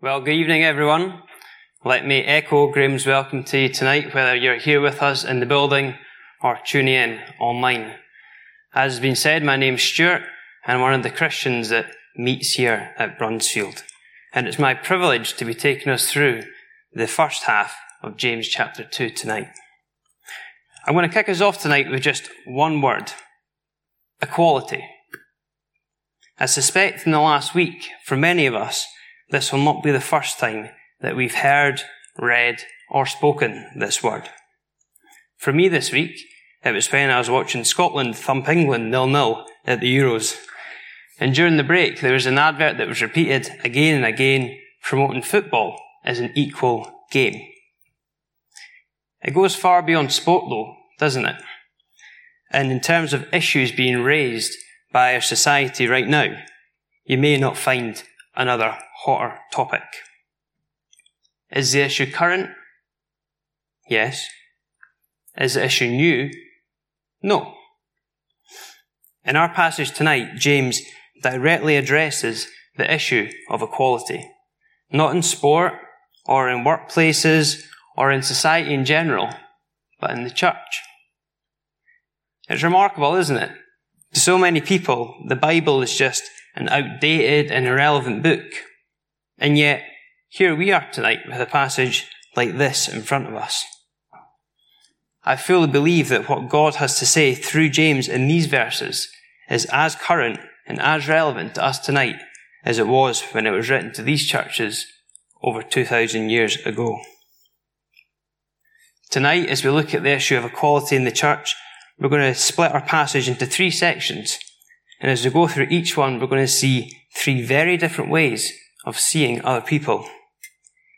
Well, good evening, everyone. Let me echo Graham's welcome to you tonight, whether you're here with us in the building or tuning in online. As has been said, my name's Stuart, and I'm one of the Christians that meets here at Bruntsfield. And it's my privilege to be taking us through the first half of James chapter 2 tonight. I'm going to kick us off tonight with just one word equality. I suspect in the last week, for many of us, this will not be the first time that we've heard, read, or spoken this word. For me this week, it was when I was watching Scotland thump England nil-nil at the Euros. And during the break, there was an advert that was repeated again and again promoting football as an equal game. It goes far beyond sport though, doesn't it? And in terms of issues being raised by our society right now, you may not find another hotter topic. Is the issue current? Yes. Is the issue new? No. In our passage tonight, James directly addresses the issue of equality. Not in sport, or in workplaces, or in society in general, but in the church. It's remarkable, isn't it? To so many people, the Bible is just an outdated and irrelevant book. And yet, here we are tonight with a passage like this in front of us. I fully believe that what God has to say through James in these verses is as current and as relevant to us tonight as it was when it was written to these churches over 2,000 years ago. Tonight, as we look at the issue of equality in the church, we're going to split our passage into three sections. And as we go through each one, we're going to see three very different ways of seeing other people.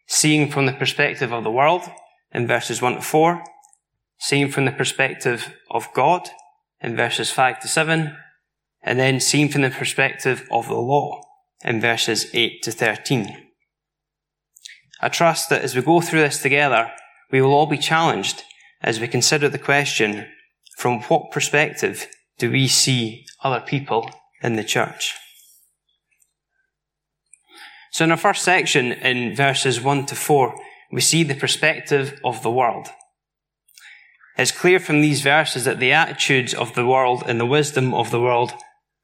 Seeing from the perspective of the world in verses 1 to 4, seeing from the perspective of God in verses 5 to 7, and then seeing from the perspective of the law in verses 8 to 13. I trust that as we go through this together, we will all be challenged as we consider the question, from what perspective do we see other people in the church? So in our first section, in verses 1 to 4, we see the perspective of the world. It's clear from these verses that the attitudes of the world and the wisdom of the world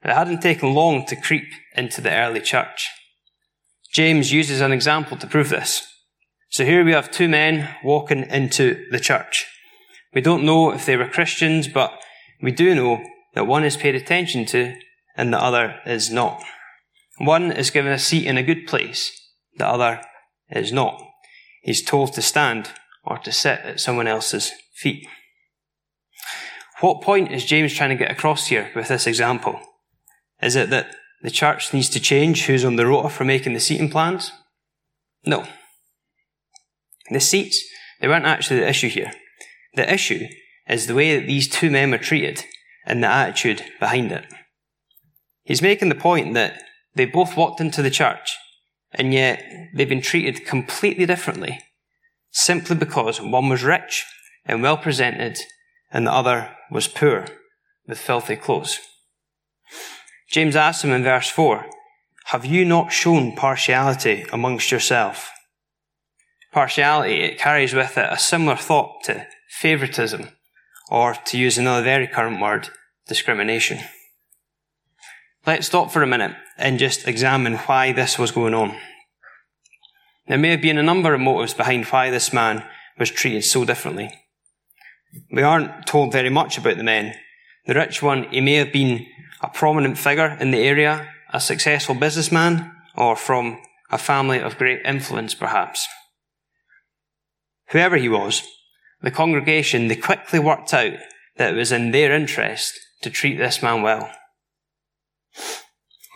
it hadn't taken long to creep into the early church. James uses an example to prove this. So here we have two men walking into the church. We don't know if they were Christians, but we do know that one is paid attention to and the other is not. One is given a seat in a good place, the other is not. He's told to stand or to sit at someone else's feet. What point is James trying to get across here with this example? Is it that the church needs to change who's on the rota for making the seating plans? No. The seats, they weren't actually the issue here. The issue is the way that these two men were treated and the attitude behind it. He's making the point that they both walked into the church, and yet they've been treated completely differently, simply because one was rich and well presented, and the other was poor with filthy clothes. James asks him in verse 4, Have you not shown partiality amongst yourself? Partiality, it carries with it a similar thought to favoritism, or to use another very current word, discrimination. Let's stop for a minute and just examine why this was going on. There may have been a number of motives behind why this man was treated so differently. We aren't told very much about the men. The rich one, he may have been a prominent figure in the area, a successful businessman, or from a family of great influence, perhaps. Whoever he was, the congregation, they quickly worked out that it was in their interest to treat this man well.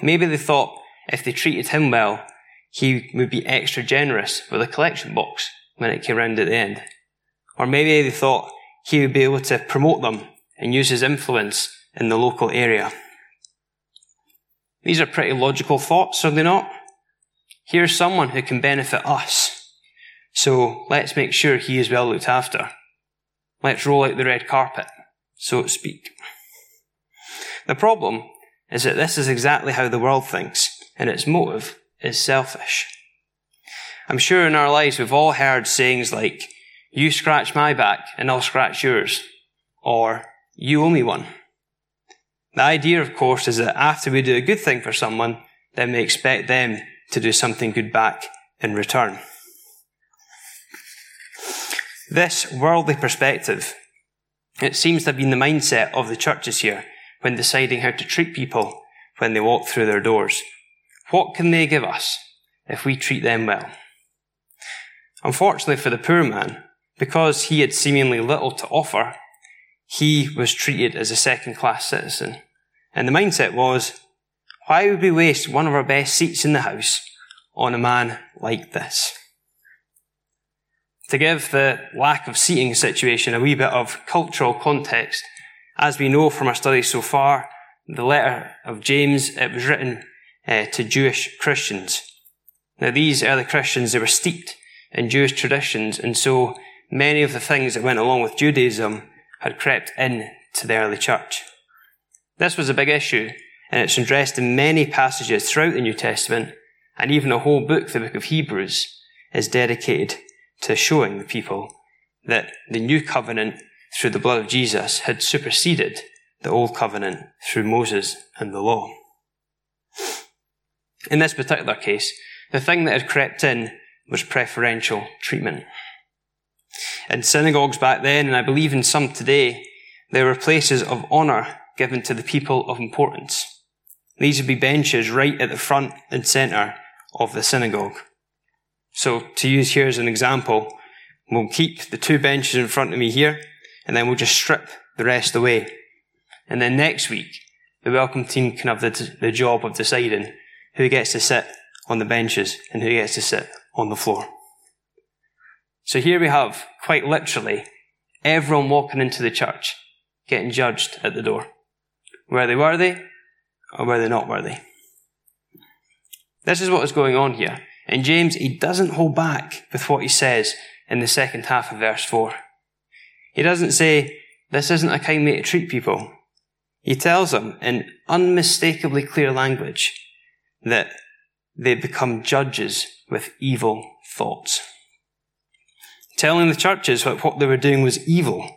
Maybe they thought if they treated him well, he would be extra generous with a collection box when it came round at the end. Or maybe they thought he would be able to promote them and use his influence in the local area. These are pretty logical thoughts, are they not? Here's someone who can benefit us. So let's make sure he is well looked after. Let's roll out the red carpet, so to speak. The problem is that this is exactly how the world thinks, and its motive is selfish. I'm sure in our lives we've all heard sayings like, you scratch my back and I'll scratch yours, or you owe me one. The idea, of course, is that after we do a good thing for someone, then we expect them to do something good back in return. This worldly perspective, it seems to have been the mindset of the churches here when deciding how to treat people when they walk through their doors. What can they give us if we treat them well? Unfortunately for the poor man, because he had seemingly little to offer, he was treated as a second class citizen. And the mindset was, why would we waste one of our best seats in the house on a man like this? To give the lack of seating situation a wee bit of cultural context, as we know from our studies so far, the letter of James, it was written uh, to Jewish Christians. Now these early Christians, they were steeped in Jewish traditions, and so many of the things that went along with Judaism had crept in to the early church. This was a big issue, and it's addressed in many passages throughout the New Testament, and even a whole book, the book of Hebrews, is dedicated to showing the people that the new covenant through the blood of Jesus had superseded the old covenant through Moses and the law. In this particular case, the thing that had crept in was preferential treatment. In synagogues back then, and I believe in some today, there were places of honour given to the people of importance. These would be benches right at the front and centre of the synagogue. So, to use here as an example, we'll keep the two benches in front of me here, and then we'll just strip the rest away. And then next week, the welcome team can have the, the job of deciding who gets to sit on the benches and who gets to sit on the floor. So here we have, quite literally, everyone walking into the church getting judged at the door. Were they worthy or were they not worthy? This is what is going on here. And James, he doesn't hold back with what he says in the second half of verse 4. He doesn't say, this isn't a kind way to treat people. He tells them in unmistakably clear language that they become judges with evil thoughts. Telling the churches that what they were doing was evil.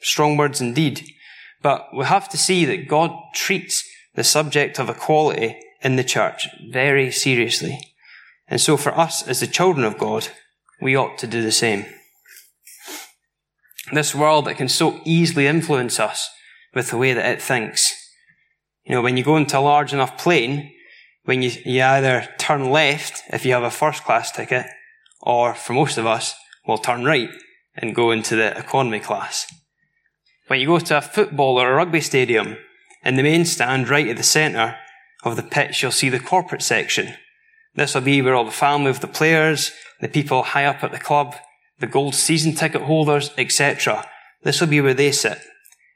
Strong words indeed. But we have to see that God treats the subject of equality in the church very seriously. And so for us as the children of God, we ought to do the same. This world that can so easily influence us with the way that it thinks. You know, when you go into a large enough plane, when you, you either turn left if you have a first class ticket, or for most of us, we'll turn right and go into the economy class. When you go to a football or a rugby stadium, in the main stand right at the centre of the pitch, you'll see the corporate section. This will be where all the family of the players, the people high up at the club, the gold season ticket holders, etc. This will be where they sit.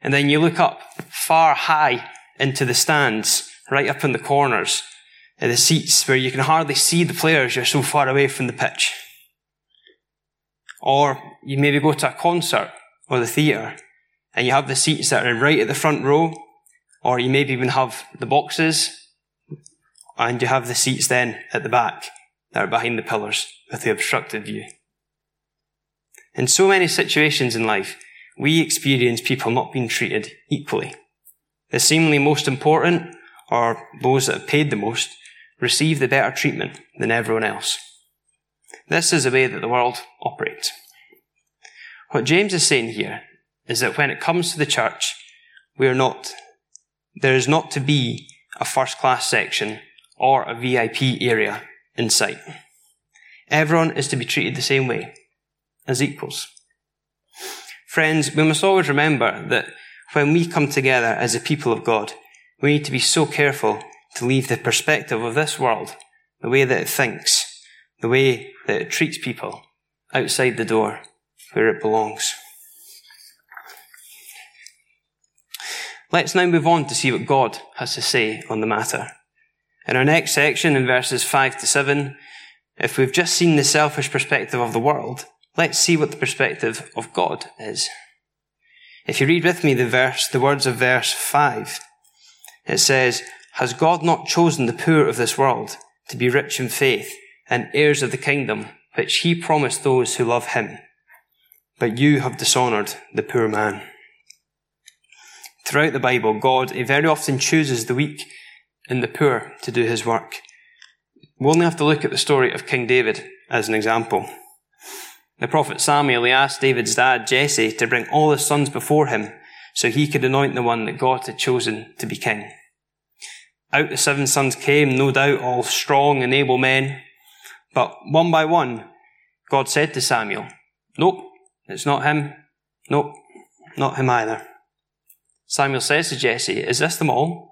And then you look up far high into the stands, right up in the corners, at the seats where you can hardly see the players, you're so far away from the pitch. Or you maybe go to a concert or the theatre and you have the seats that are right at the front row, or you maybe even have the boxes, and you have the seats then at the back that are behind the pillars with the obstructed view. In so many situations in life, we experience people not being treated equally. The seemingly most important, or those that have paid the most, receive the better treatment than everyone else. This is the way that the world operates. What James is saying here is that when it comes to the church, we are not, there is not to be a first class section or a VIP area in sight. Everyone is to be treated the same way, as equals. Friends, we must always remember that when we come together as a people of God, we need to be so careful to leave the perspective of this world, the way that it thinks, the way that it treats people, outside the door where it belongs. Let's now move on to see what God has to say on the matter. In our next section, in verses 5 to 7, if we've just seen the selfish perspective of the world, let's see what the perspective of God is. If you read with me the verse, the words of verse 5, it says, Has God not chosen the poor of this world to be rich in faith and heirs of the kingdom which he promised those who love him. But you have dishonored the poor man. Throughout the Bible, God very often chooses the weak and the poor to do his work. We only have to look at the story of King David as an example. The prophet Samuel he asked David's dad, Jesse, to bring all his sons before him so he could anoint the one that God had chosen to be king. Out the seven sons came, no doubt all strong and able men, but one by one, God said to Samuel, Nope, it's not him. Nope, not him either. Samuel says to Jesse, Is this them all?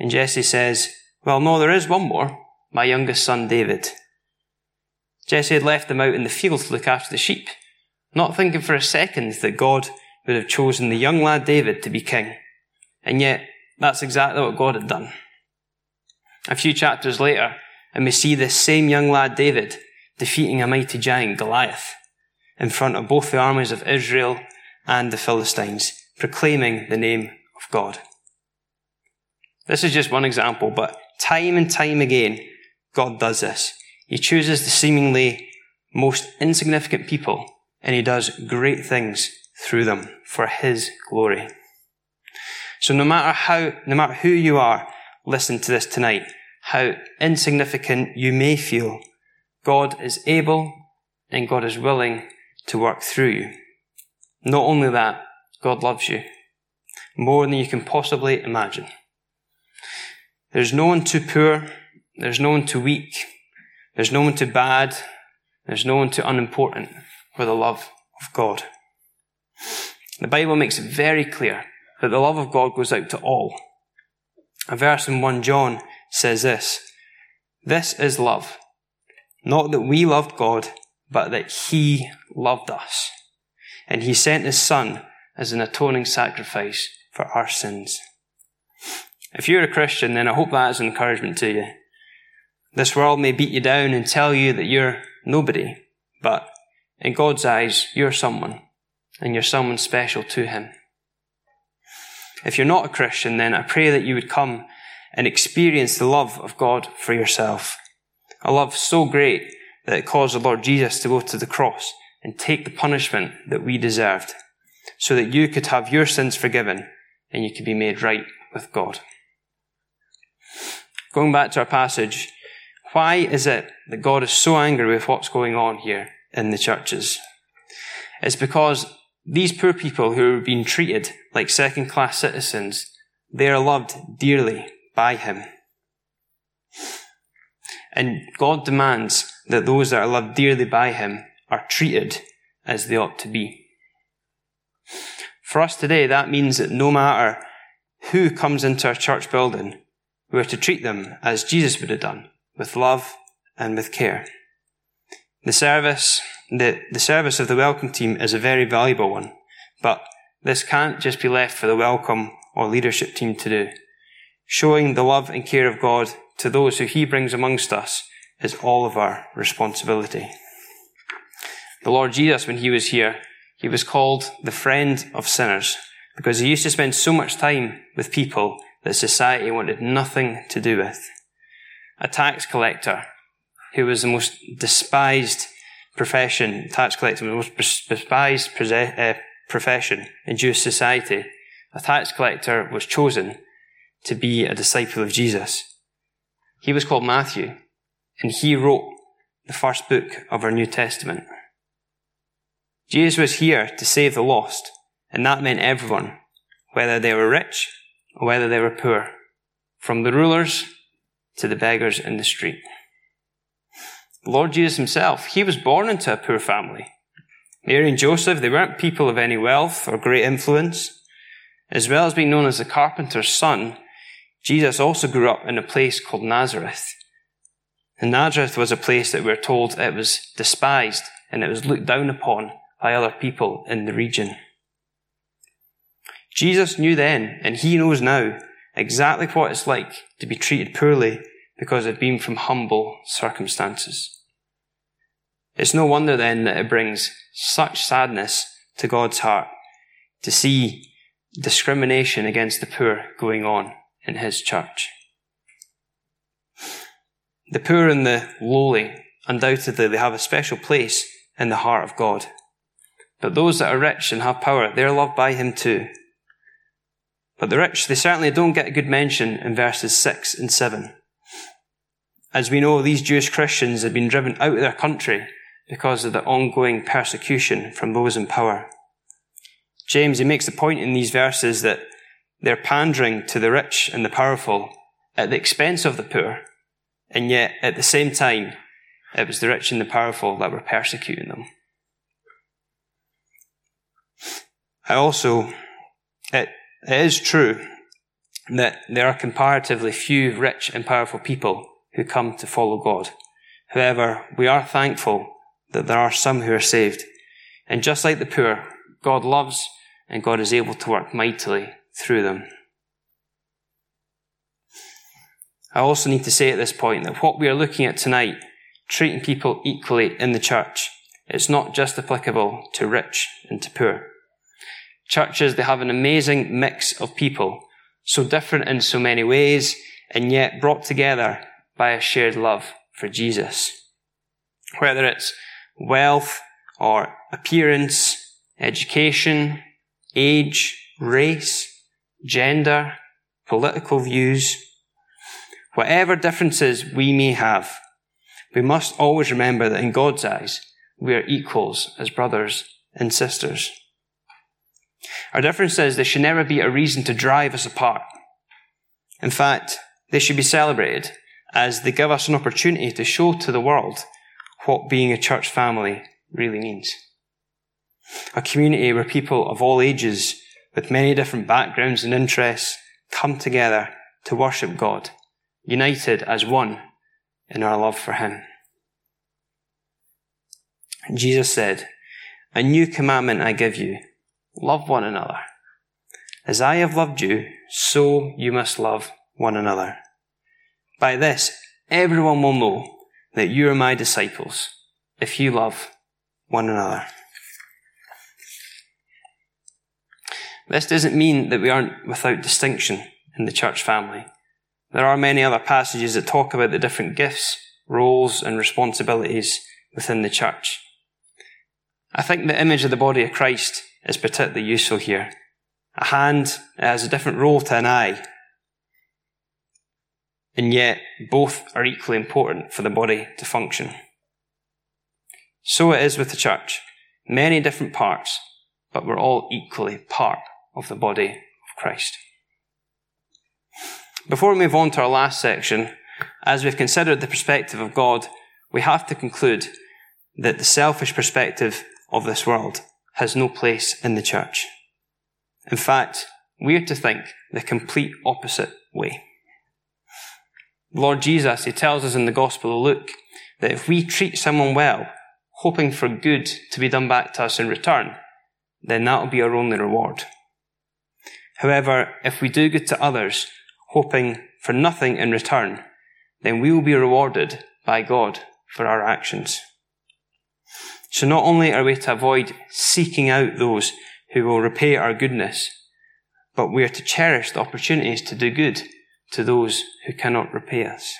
And Jesse says, Well, no, there is one more, my youngest son David. Jesse had left them out in the field to look after the sheep, not thinking for a second that God would have chosen the young lad David to be king. And yet, that's exactly what God had done. A few chapters later, and we see this same young lad David defeating a mighty giant Goliath in front of both the armies of Israel and the Philistines, proclaiming the name of God. This is just one example, but time and time again, God does this. He chooses the seemingly most insignificant people, and he does great things through them for his glory. So no matter how, no matter who you are, listen to this tonight how insignificant you may feel, God is able and God is willing to work through you. Not only that, God loves you more than you can possibly imagine. There's no one too poor, there's no one too weak, there's no one too bad, there's no one too unimportant for the love of God. The Bible makes it very clear that the love of God goes out to all. A verse in 1 John says this This is love. Not that we loved God, but that He loved us. And He sent His Son as an atoning sacrifice for our sins. If you're a Christian, then I hope that is an encouragement to you. This world may beat you down and tell you that you're nobody, but in God's eyes, you're someone, and you're someone special to Him. If you're not a Christian, then I pray that you would come and experience the love of God for yourself. A love so great that it caused the Lord Jesus to go to the cross and take the punishment that we deserved so that you could have your sins forgiven and you could be made right with God. Going back to our passage, why is it that God is so angry with what's going on here in the churches? It's because these poor people who are being treated like second class citizens, they are loved dearly by him. And God demands that those that are loved dearly by him are treated as they ought to be. For us today, that means that no matter who comes into our church building, we are to treat them as Jesus would have done, with love and with care. The service, the, the service of the welcome team is a very valuable one, but this can't just be left for the welcome or leadership team to do. Showing the love and care of God to those who He brings amongst us is all of our responsibility. The Lord Jesus, when He was here, He was called the friend of sinners because He used to spend so much time with people that society wanted nothing to do with. A tax collector who was the most despised profession, tax collector, was the most despised uh, profession in Jewish society. A tax collector was chosen to be a disciple of Jesus. He was called Matthew, and he wrote the first book of our New Testament. Jesus was here to save the lost, and that meant everyone, whether they were rich or whether they were poor, from the rulers to the beggars in the street. The Lord Jesus himself, he was born into a poor family. Mary and Joseph, they weren't people of any wealth or great influence. As well as being known as the carpenter's son, Jesus also grew up in a place called Nazareth. And Nazareth was a place that we're told it was despised and it was looked down upon by other people in the region. Jesus knew then, and he knows now, exactly what it's like to be treated poorly because of being from humble circumstances. It's no wonder then that it brings such sadness to God's heart to see discrimination against the poor going on in his church. The poor and the lowly undoubtedly they have a special place in the heart of God. But those that are rich and have power, they're loved by Him too. But the rich, they certainly don't get a good mention in verses 6 and 7. As we know, these Jewish Christians had been driven out of their country because of the ongoing persecution from those in power. James, he makes the point in these verses that they're pandering to the rich and the powerful at the expense of the poor, and yet at the same time, it was the rich and the powerful that were persecuting them. I also, it, it is true that there are comparatively few rich and powerful people who come to follow God. However, we are thankful that there are some who are saved. And just like the poor, God loves and God is able to work mightily through them. I also need to say at this point that what we are looking at tonight, treating people equally in the church, is not just applicable to rich and to poor. Churches, they have an amazing mix of people, so different in so many ways, and yet brought together by a shared love for Jesus. Whether it's wealth or appearance, education, age, race, gender, political views, whatever differences we may have, we must always remember that in God's eyes, we are equals as brothers and sisters. Our differences, they should never be a reason to drive us apart. In fact, they should be celebrated as they give us an opportunity to show to the world what being a church family really means. A community where people of all ages with many different backgrounds and interests come together to worship God, united as one in our love for Him. Jesus said, A new commandment I give you love one another. As I have loved you, so you must love one another. By this, everyone will know that you are my disciples if you love one another. This doesn't mean that we aren't without distinction in the church family. There are many other passages that talk about the different gifts, roles, and responsibilities within the church. I think the image of the body of Christ is particularly useful here. A hand has a different role to an eye, and yet both are equally important for the body to function. So it is with the church. Many different parts, but we're all equally part of the body of Christ. Before we move on to our last section, as we've considered the perspective of God, we have to conclude that the selfish perspective of this world has no place in the church. In fact, we are to think the complete opposite way. Lord Jesus, He tells us in the Gospel of Luke that if we treat someone well, hoping for good to be done back to us in return, then that will be our only reward. However, if we do good to others, hoping for nothing in return, then we will be rewarded by God for our actions. So not only are we to avoid seeking out those who will repay our goodness, but we are to cherish the opportunities to do good to those who cannot repay us.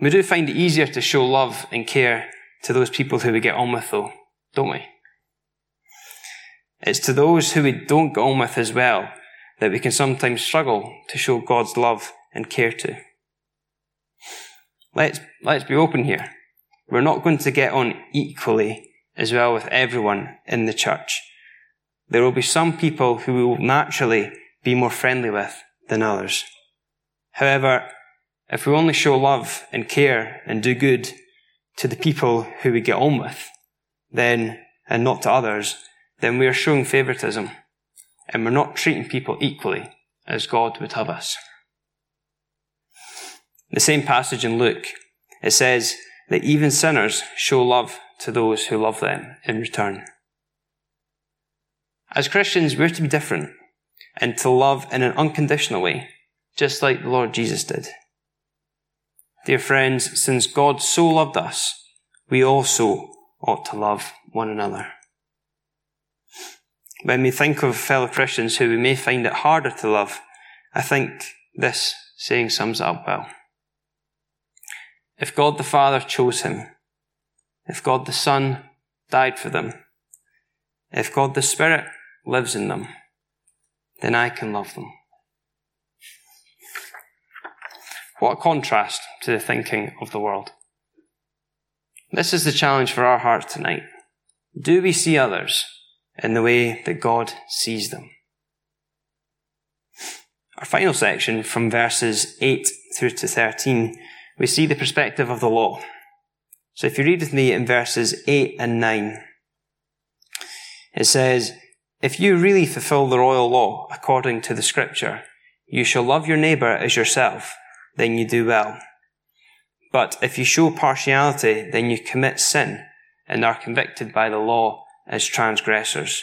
We do find it easier to show love and care to those people who we get on with though, don't we? It's to those who we don't get on with as well that we can sometimes struggle to show God's love and care to. Let's, let's be open here. We're not going to get on equally as well with everyone in the church. There will be some people who we will naturally be more friendly with than others. However, if we only show love and care and do good to the people who we get on with, then, and not to others, then we are showing favoritism and we're not treating people equally as God would have us. The same passage in Luke, it says that even sinners show love to those who love them in return. As Christians, we're to be different and to love in an unconditional way, just like the Lord Jesus did. Dear friends, since God so loved us, we also ought to love one another. When we think of fellow Christians who we may find it harder to love, I think this saying sums it up well. If God the Father chose him, if God the Son died for them, if God the Spirit lives in them, then I can love them. What a contrast to the thinking of the world. This is the challenge for our hearts tonight. Do we see others in the way that God sees them? Our final section from verses 8 through to 13, we see the perspective of the law. So if you read with me in verses 8 and 9, it says, If you really fulfill the royal law according to the scripture, you shall love your neighbour as yourself, then you do well. But if you show partiality, then you commit sin and are convicted by the law as transgressors.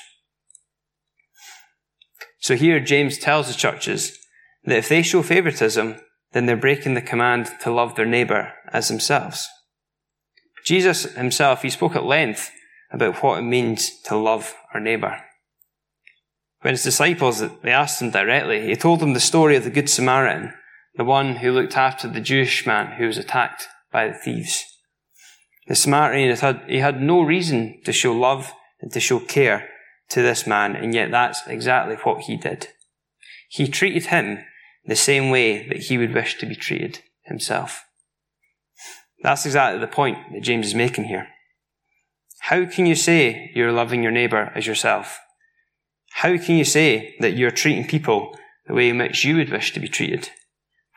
So here James tells the churches that if they show favoritism, then they're breaking the command to love their neighbour as themselves. Jesus himself, he spoke at length about what it means to love our neighbour. When his disciples, they asked him directly, he told them the story of the Good Samaritan, the one who looked after the Jewish man who was attacked by the thieves. The Samaritan had, he had no reason to show love and to show care to this man, and yet that's exactly what he did. He treated him the same way that he would wish to be treated himself. That's exactly the point that James is making here. How can you say you're loving your neighbour as yourself? How can you say that you're treating people the way in which you would wish to be treated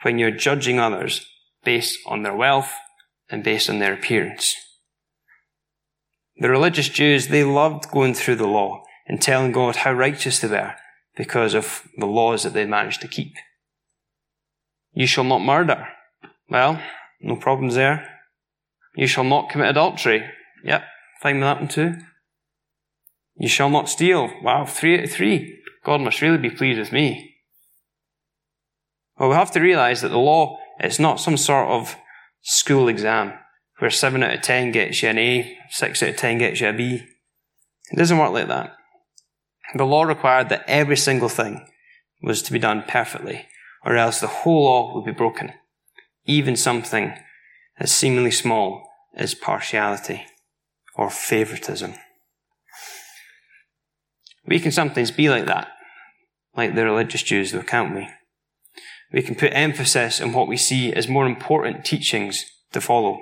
when you're judging others based on their wealth and based on their appearance? The religious Jews, they loved going through the law and telling God how righteous they were because of the laws that they managed to keep. You shall not murder. Well, no problems there. You shall not commit adultery. Yep, fine with that one too. You shall not steal. Wow, three out of three. God must really be pleased with me. Well, we have to realize that the law is not some sort of school exam where 7 out of 10 gets you an A, 6 out of 10 gets you a B. It doesn't work like that. The law required that every single thing was to be done perfectly, or else the whole law would be broken, even something as seemingly small as partiality or favoritism. We can sometimes be like that, like the religious Jews, though, can't we? We can put emphasis on what we see as more important teachings to follow.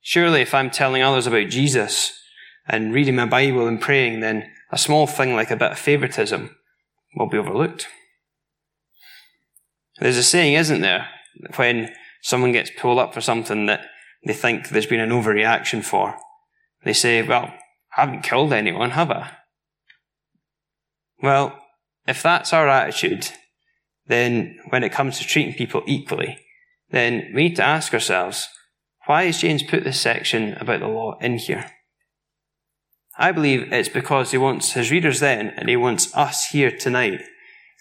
Surely, if I'm telling others about Jesus and reading my Bible and praying, then a small thing like a bit of favoritism will be overlooked. There's a saying, isn't there, when someone gets pulled up for something that they think there's been an overreaction for. They say, well, I haven't killed anyone, have I? Well, if that's our attitude, then when it comes to treating people equally, then we need to ask ourselves, why has James put this section about the law in here? I believe it's because he wants his readers then, and he wants us here tonight,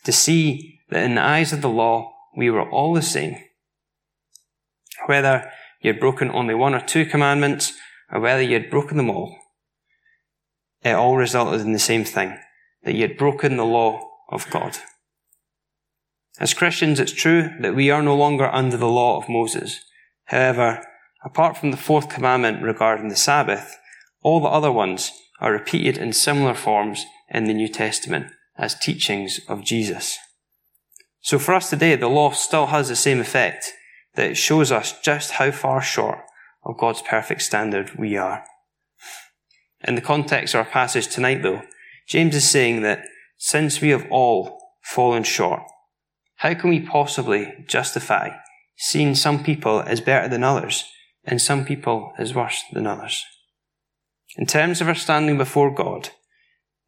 to see that in the eyes of the law, we were all the same. Whether you had broken only one or two commandments, or whether you had broken them all, it all resulted in the same thing, that you had broken the law of God. As Christians, it's true that we are no longer under the law of Moses. However, apart from the fourth commandment regarding the Sabbath, all the other ones are repeated in similar forms in the New Testament as teachings of Jesus. So for us today, the law still has the same effect, that it shows us just how far short of God's perfect standard we are. In the context of our passage tonight, though, James is saying that since we have all fallen short, how can we possibly justify seeing some people as better than others and some people as worse than others? In terms of our standing before God,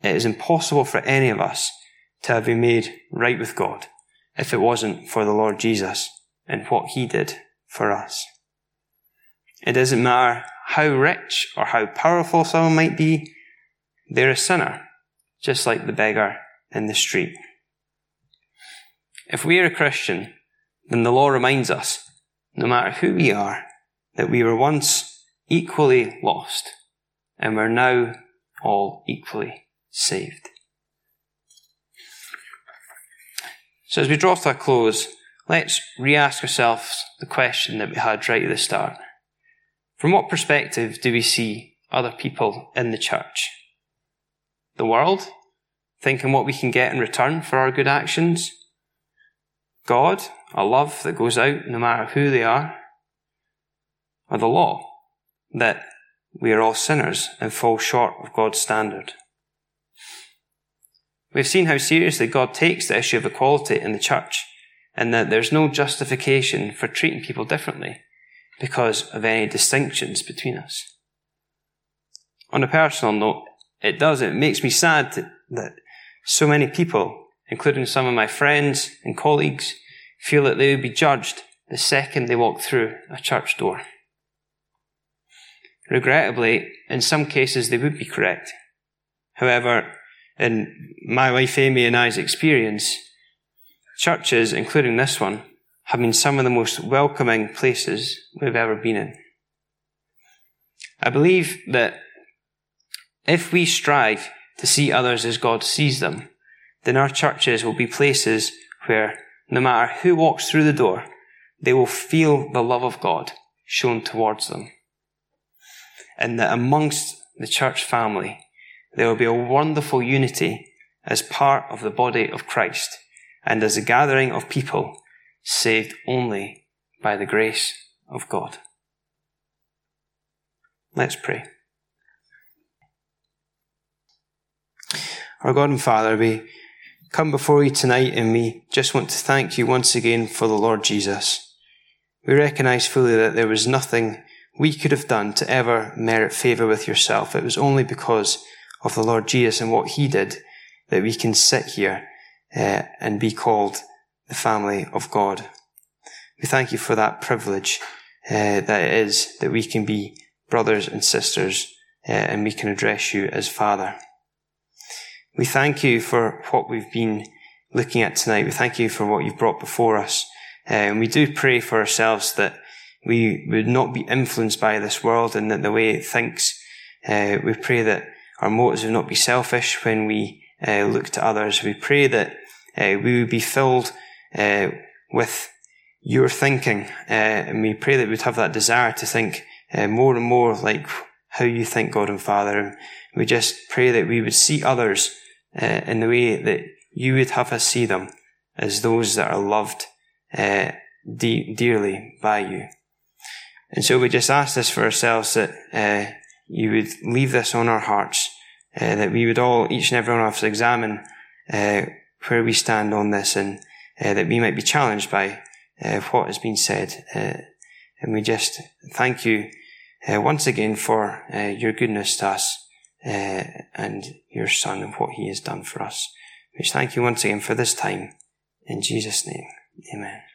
it is impossible for any of us to have been made right with God if it wasn't for the Lord Jesus and what he did for us. It doesn't matter how rich or how powerful someone might be, they're a sinner, just like the beggar in the street. If we are a Christian, then the law reminds us, no matter who we are, that we were once equally lost and we're now all equally saved. So as we draw to a close, let's re ask ourselves the question that we had right at the start. From what perspective do we see other people in the church? The world, thinking what we can get in return for our good actions? God, a love that goes out no matter who they are? Or the law, that we are all sinners and fall short of God's standard? We've seen how seriously God takes the issue of equality in the church and that there's no justification for treating people differently because of any distinctions between us. On a personal note, it does, it makes me sad to, that so many people, including some of my friends and colleagues, feel that they would be judged the second they walk through a church door. Regrettably, in some cases they would be correct. However, in my wife Amy and I's experience, churches, including this one, have been some of the most welcoming places we've ever been in. I believe that if we strive to see others as God sees them, then our churches will be places where no matter who walks through the door, they will feel the love of God shown towards them. And that amongst the church family, there will be a wonderful unity as part of the body of Christ and as a gathering of people saved only by the grace of God. Let's pray. Our God and Father, we come before you tonight and we just want to thank you once again for the Lord Jesus. We recognize fully that there was nothing we could have done to ever merit favor with yourself. It was only because of the Lord Jesus and what he did that we can sit here uh, and be called the family of God. We thank you for that privilege uh, that it is that we can be brothers and sisters uh, and we can address you as Father. We thank you for what we've been looking at tonight. We thank you for what you've brought before us. Uh, and we do pray for ourselves that we would not be influenced by this world and that the way it thinks. Uh, we pray that our motives will not be selfish when we uh, look to others. We pray that uh, we would be filled uh, with your thinking, uh, and we pray that we'd have that desire to think uh, more and more like how you think, God and Father. And we just pray that we would see others uh, in the way that you would have us see them as those that are loved de- dearly by you. And so we just ask this for ourselves that you would leave this on our hearts, uh, that we would all, each and every one of us, examine uh, where we stand on this, and uh, that we might be challenged by uh, what has been said. Uh, and we just thank you uh, once again for your goodness to us and your Son and what He has done for us. We thank you once again for this time. In Jesus' name, Amen.